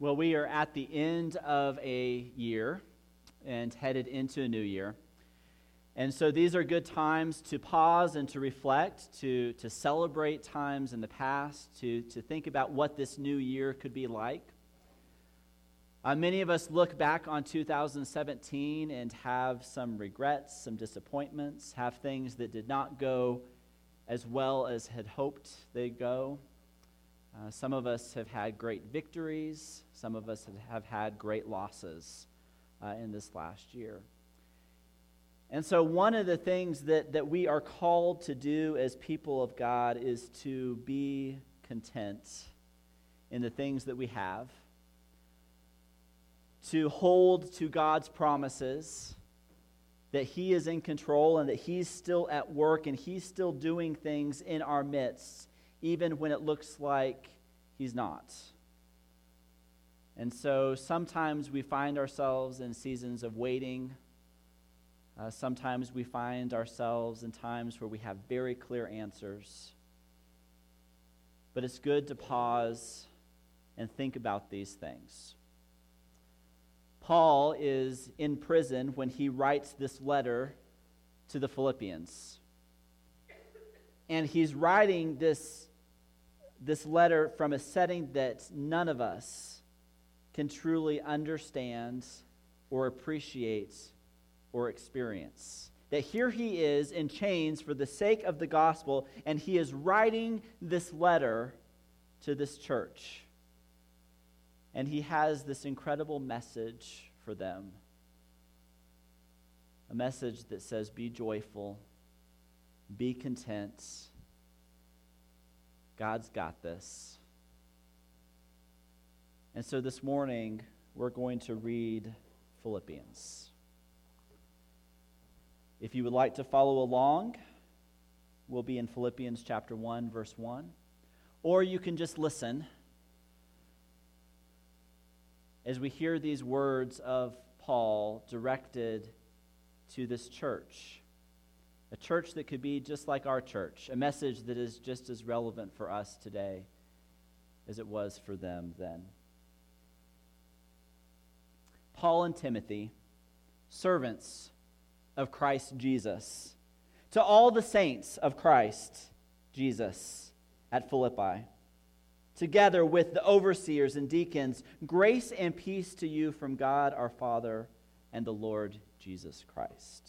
Well, we are at the end of a year and headed into a new year. And so these are good times to pause and to reflect, to, to celebrate times in the past, to, to think about what this new year could be like. Uh, many of us look back on 2017 and have some regrets, some disappointments, have things that did not go as well as had hoped they'd go. Uh, some of us have had great victories, some of us have had great losses uh, in this last year. And so, one of the things that, that we are called to do as people of God is to be content in the things that we have, to hold to God's promises that He is in control and that He's still at work and He's still doing things in our midst even when it looks like he's not. And so sometimes we find ourselves in seasons of waiting. Uh, sometimes we find ourselves in times where we have very clear answers. But it's good to pause and think about these things. Paul is in prison when he writes this letter to the Philippians. And he's writing this this letter from a setting that none of us can truly understand or appreciate or experience. That here he is in chains for the sake of the gospel, and he is writing this letter to this church. And he has this incredible message for them a message that says, Be joyful, be content God's got this. And so this morning, we're going to read Philippians. If you would like to follow along, we'll be in Philippians chapter 1, verse 1. Or you can just listen as we hear these words of Paul directed to this church a church that could be just like our church, a message that is just as relevant for us today as it was for them then. Paul and Timothy, servants of Christ Jesus, to all the saints of Christ Jesus at Philippi, together with the overseers and deacons, grace and peace to you from God our Father and the Lord Jesus Christ.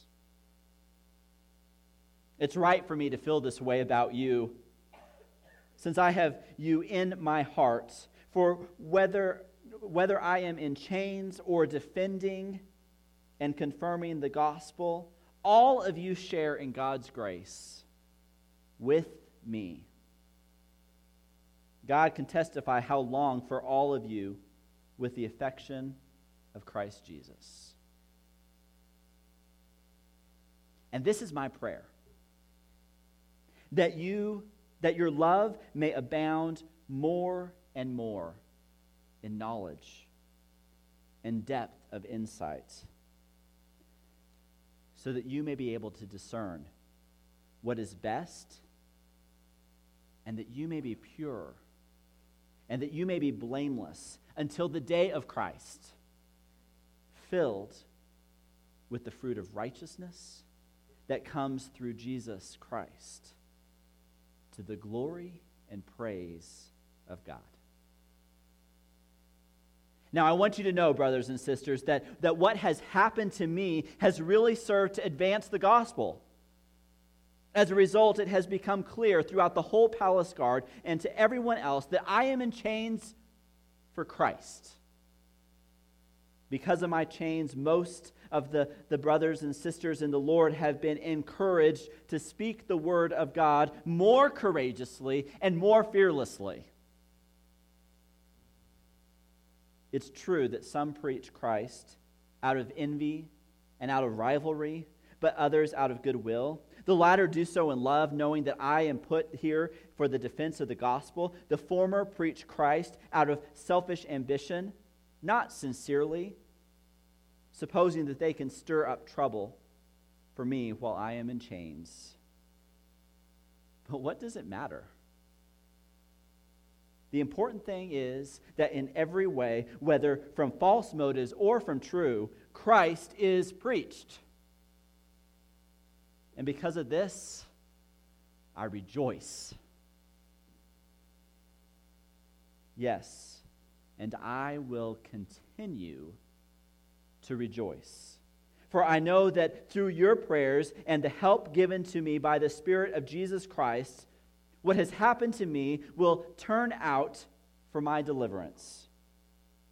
It's right for me to feel this way about you, since I have you in my heart. For whether, whether I am in chains or defending and confirming the gospel, all of you share in God's grace with me. God can testify how long for all of you with the affection of Christ Jesus. And this is my prayer that you that your love may abound more and more in knowledge and depth of insight so that you may be able to discern what is best and that you may be pure and that you may be blameless until the day of Christ filled with the fruit of righteousness that comes through Jesus Christ to the glory and praise of God. Now, I want you to know, brothers and sisters, that, that what has happened to me has really served to advance the gospel. As a result, it has become clear throughout the whole palace guard and to everyone else that I am in chains for Christ. Because of my chains, most of the, the brothers and sisters in the Lord have been encouraged to speak the word of God more courageously and more fearlessly. It's true that some preach Christ out of envy and out of rivalry, but others out of goodwill. The latter do so in love, knowing that I am put here for the defense of the gospel. The former preach Christ out of selfish ambition, not sincerely, supposing that they can stir up trouble for me while I am in chains. But what does it matter? The important thing is that in every way, whether from false motives or from true, Christ is preached. And because of this, I rejoice. Yes, and I will continue to rejoice. For I know that through your prayers and the help given to me by the Spirit of Jesus Christ, what has happened to me will turn out for my deliverance.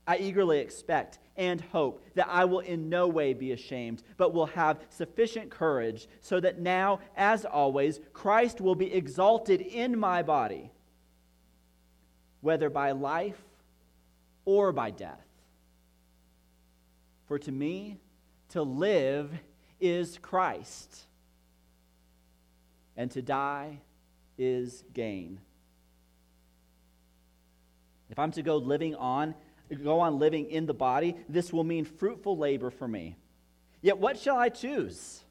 I eagerly expect and hope that I will in no way be ashamed, but will have sufficient courage, so that now, as always, Christ will be exalted in my body, whether by life or by death. For to me, to live is Christ, and to die is gain. If I'm to go living on, go on living in the body, this will mean fruitful labor for me. Yet what shall I choose?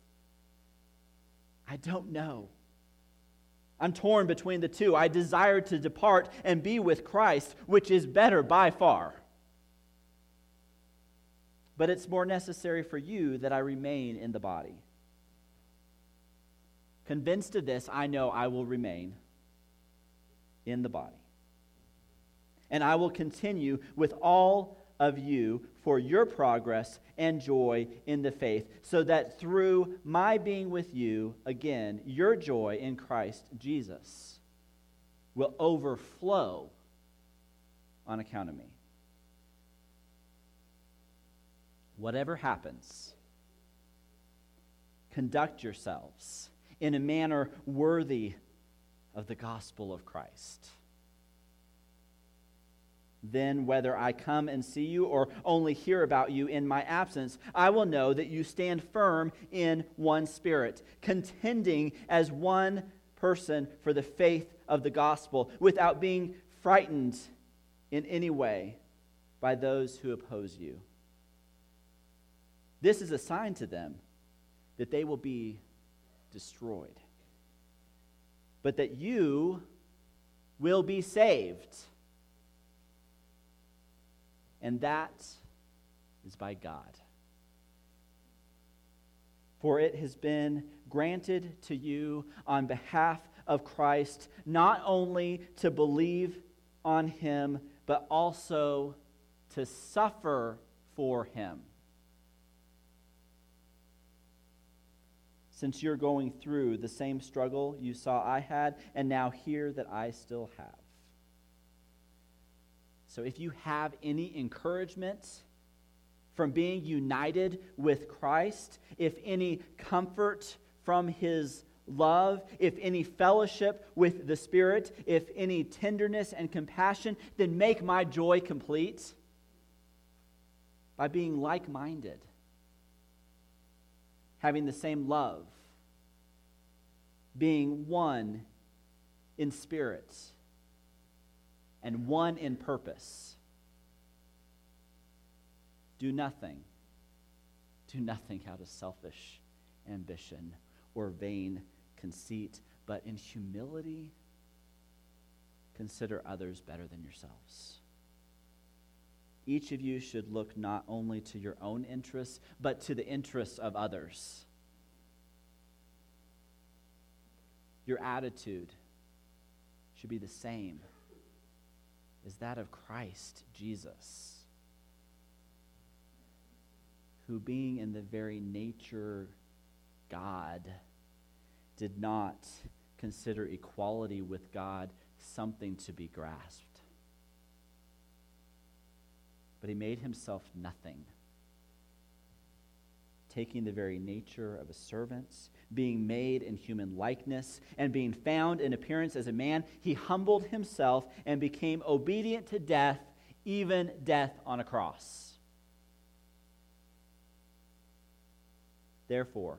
I don't know. I'm torn between the two. I desire to depart and be with Christ, which is better by far. But it's more necessary for you that I remain in the body. Convinced of this, I know I will remain in the body. And I will continue with all of you for your progress and joy in the faith, so that through my being with you, again, your joy in Christ Jesus will overflow on account of me. Whatever happens, conduct yourselves in a manner worthy of the gospel of Christ. Then, whether I come and see you or only hear about you in my absence, I will know that you stand firm in one spirit, contending as one person for the faith of the gospel, without being frightened in any way by those who oppose you. This is a sign to them that they will be destroyed, but that you will be saved. And that is by God. For it has been granted to you on behalf of Christ not only to believe on him, but also to suffer for him since you're going through the same struggle you saw I had, and now hear that I still have. So if you have any encouragement from being united with Christ, if any comfort from his love, if any fellowship with the Spirit, if any tenderness and compassion, then make my joy complete by being like minded having the same love, being one in spirit and one in purpose. Do nothing. Do nothing out of selfish ambition or vain conceit, but in humility, consider others better than yourselves each of you should look not only to your own interests, but to the interests of others. Your attitude should be the same as that of Christ Jesus, who, being in the very nature God, did not consider equality with God something to be grasped but he made himself nothing, taking the very nature of a servant, being made in human likeness, and being found in appearance as a man, he humbled himself and became obedient to death, even death on a cross. Therefore,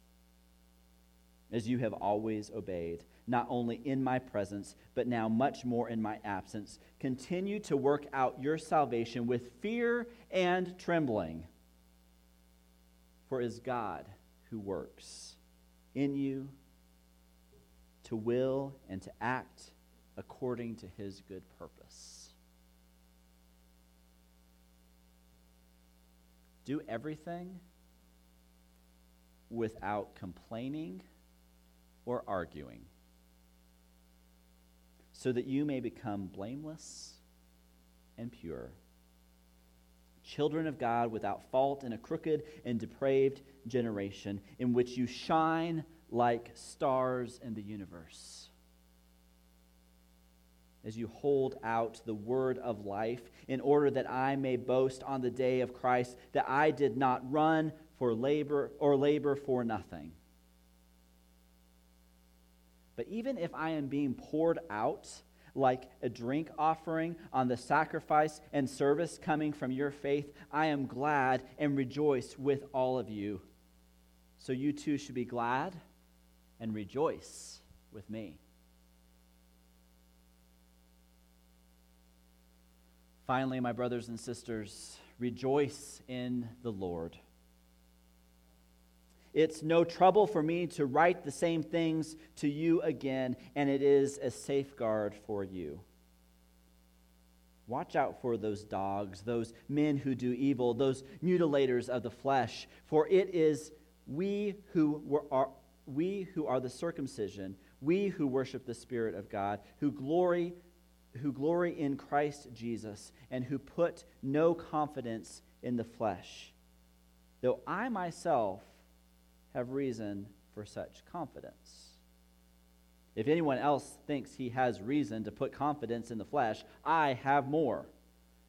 as you have always obeyed, not only in my presence, but now much more in my absence. Continue to work out your salvation with fear and trembling. For it is God who works in you to will and to act according to his good purpose. Do everything without complaining or arguing, so that you may become blameless and pure. Children of God without fault in a crooked and depraved generation, in which you shine like stars in the universe. As you hold out the word of life, in order that I may boast on the day of Christ that I did not run for labor or labor for nothing. But even if I am being poured out like a drink offering on the sacrifice and service coming from your faith, I am glad and rejoice with all of you. So you too should be glad and rejoice with me. Finally, my brothers and sisters, rejoice in the Lord. It's no trouble for me to write the same things to you again, and it is a safeguard for you. Watch out for those dogs, those men who do evil, those mutilators of the flesh, for it is we who are we who are the circumcision, we who worship the Spirit of God, who glory who glory in Christ Jesus, and who put no confidence in the flesh. Though I myself have reason for such confidence. If anyone else thinks he has reason to put confidence in the flesh, I have more.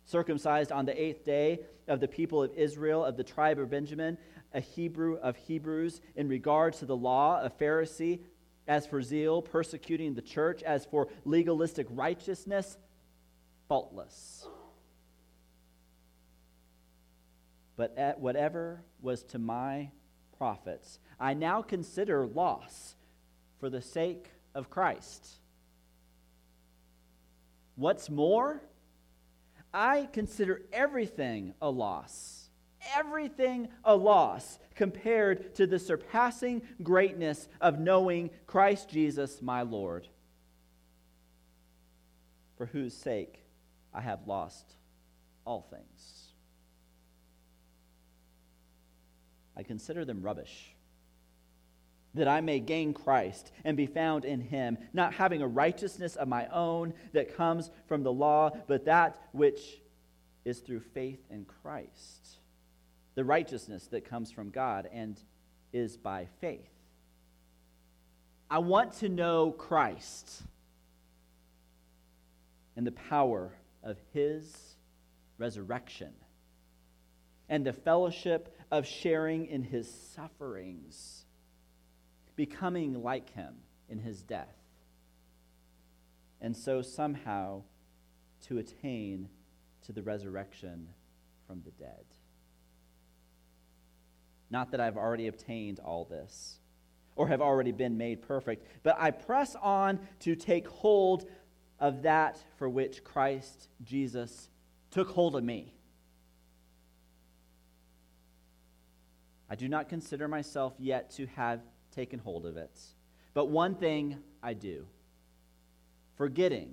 Circumcised on the eighth day of the people of Israel, of the tribe of Benjamin, a Hebrew of Hebrews, in regard to the law, a Pharisee, as for zeal, persecuting the church, as for legalistic righteousness, faultless. But at whatever was to my profits, I now consider loss for the sake of Christ. What's more, I consider everything a loss. Everything a loss compared to the surpassing greatness of knowing Christ Jesus my Lord, for whose sake I have lost all things. I consider them rubbish, that I may gain Christ and be found in him, not having a righteousness of my own that comes from the law, but that which is through faith in Christ, the righteousness that comes from God and is by faith. I want to know Christ and the power of his resurrection and the fellowship of sharing in his sufferings, becoming like him in his death, and so somehow to attain to the resurrection from the dead. Not that I've already obtained all this or have already been made perfect, but I press on to take hold of that for which Christ Jesus took hold of me. I do not consider myself yet to have taken hold of it. But one thing I do, forgetting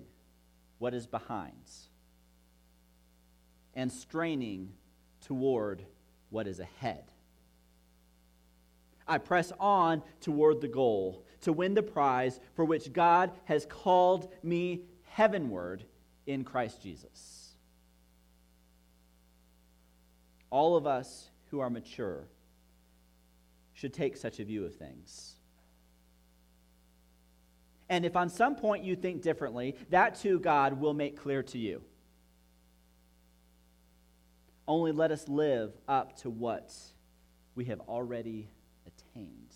what is behind and straining toward what is ahead. I press on toward the goal to win the prize for which God has called me heavenward in Christ Jesus. all of us who are mature should take such a view of things. And if on some point you think differently, that too God will make clear to you. Only let us live up to what we have already attained.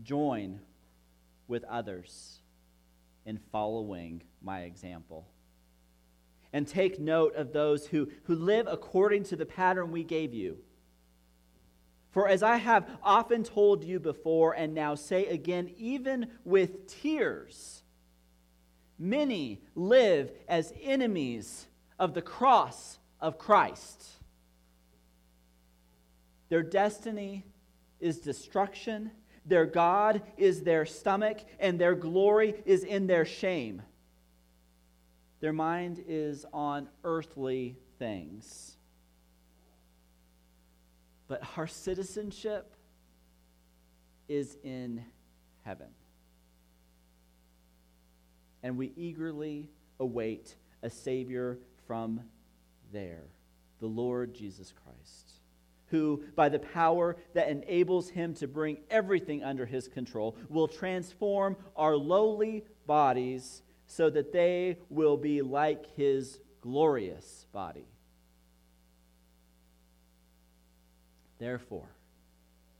Join with others in following my example. And take note of those who, who live according to the pattern we gave you. For as I have often told you before, and now say again, even with tears, many live as enemies of the cross of Christ. Their destiny is destruction, their God is their stomach, and their glory is in their shame. Their mind is on earthly things. But our citizenship is in heaven. And we eagerly await a Savior from there, the Lord Jesus Christ, who, by the power that enables him to bring everything under his control, will transform our lowly bodies so that they will be like his glorious body. Therefore,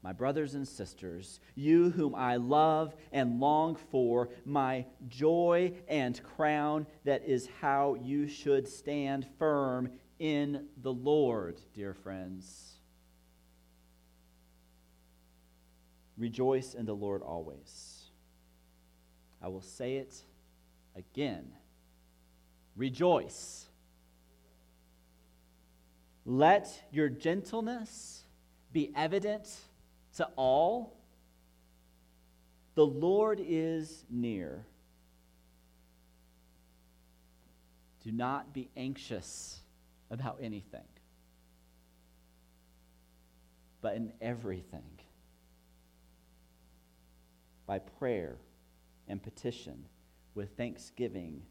my brothers and sisters, you whom I love and long for, my joy and crown, that is how you should stand firm in the Lord, dear friends. Rejoice in the Lord always. I will say it again. Rejoice. Let your gentleness be evident to all. The Lord is near. Do not be anxious about anything, but in everything, by prayer and petition, with thanksgiving,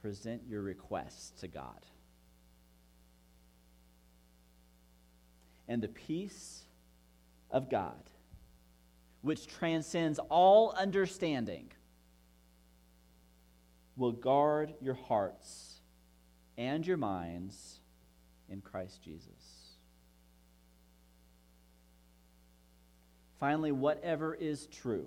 present your requests to God. And the peace of God, which transcends all understanding, will guard your hearts and your minds in Christ Jesus. Finally, whatever is true,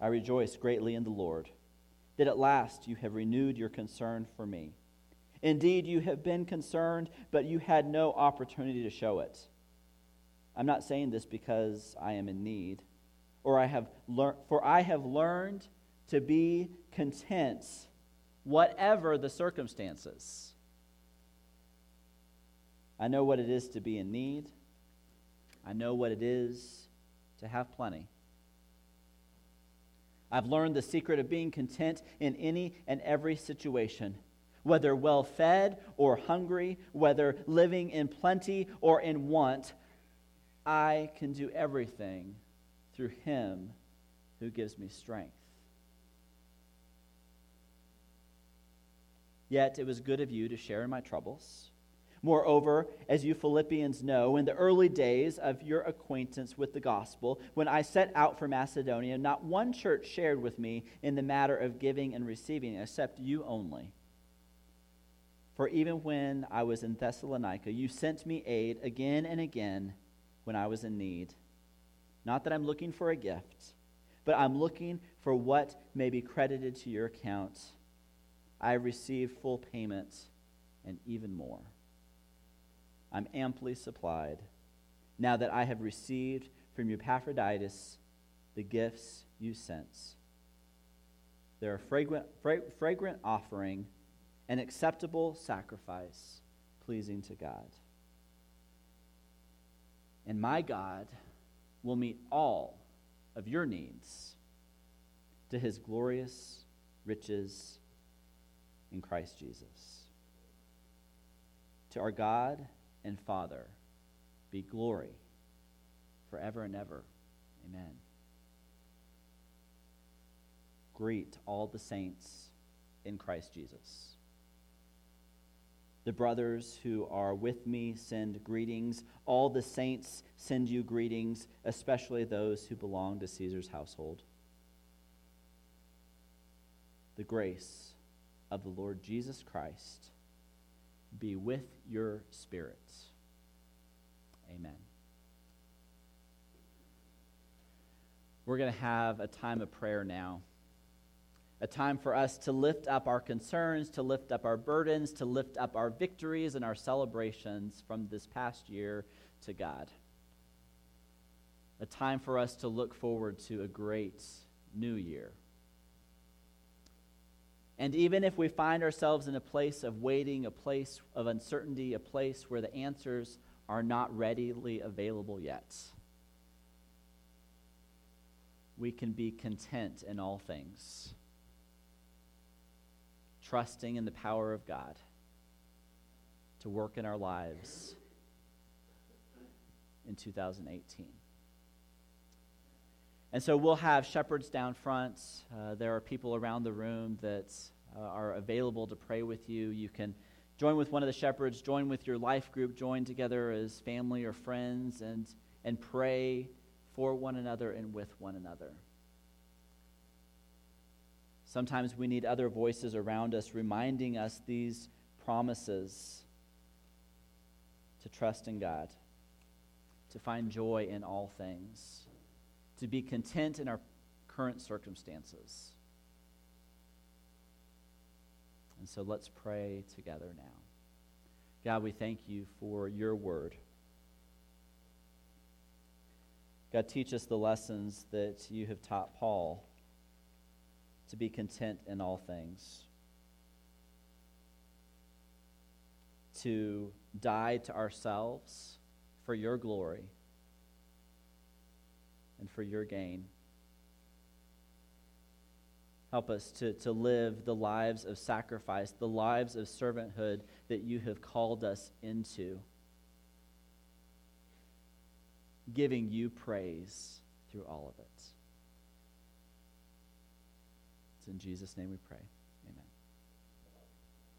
I rejoice greatly in the Lord that at last you have renewed your concern for me. Indeed, you have been concerned, but you had no opportunity to show it. I'm not saying this because I am in need, or I have learned, for I have learned to be content, whatever the circumstances. I know what it is to be in need. I know what it is to have plenty. I've learned the secret of being content in any and every situation, whether well fed or hungry, whether living in plenty or in want. I can do everything through him who gives me strength. Yet it was good of you to share in my troubles. Moreover, as you Philippians know, in the early days of your acquaintance with the gospel, when I set out for Macedonia, not one church shared with me in the matter of giving and receiving, except you only. For even when I was in Thessalonica, you sent me aid again and again when I was in need. Not that I'm looking for a gift, but I'm looking for what may be credited to your account. I received full payment and even more. I'm amply supplied now that I have received from Epaphroditus the gifts you sent. They're a fragrant, fra- fragrant offering an acceptable sacrifice pleasing to God. And my God will meet all of your needs to his glorious riches in Christ Jesus. To our God and Father be glory forever and ever. Amen. Greet all the saints in Christ Jesus. The brothers who are with me send greetings. All the saints send you greetings, especially those who belong to Caesar's household. The grace of the Lord Jesus Christ be with your spirits. Amen. We're going to have a time of prayer now. A time for us to lift up our concerns, to lift up our burdens, to lift up our victories and our celebrations from this past year to God. A time for us to look forward to a great new year. And even if we find ourselves in a place of waiting, a place of uncertainty, a place where the answers are not readily available yet, we can be content in all things, trusting in the power of God to work in our lives in 2018. And so we'll have shepherds down front. Uh, there are people around the room that uh, are available to pray with you. You can join with one of the shepherds, join with your life group, join together as family or friends, and, and pray for one another and with one another. Sometimes we need other voices around us reminding us these promises to trust in God, to find joy in all things to be content in our current circumstances. And so let's pray together now. God, we thank you for your word. God, teach us the lessons that you have taught Paul to be content in all things, to die to ourselves for your glory and for your gain. Help us to, to live the lives of sacrifice, the lives of servanthood that you have called us into, giving you praise through all of it. It's in Jesus' name we pray.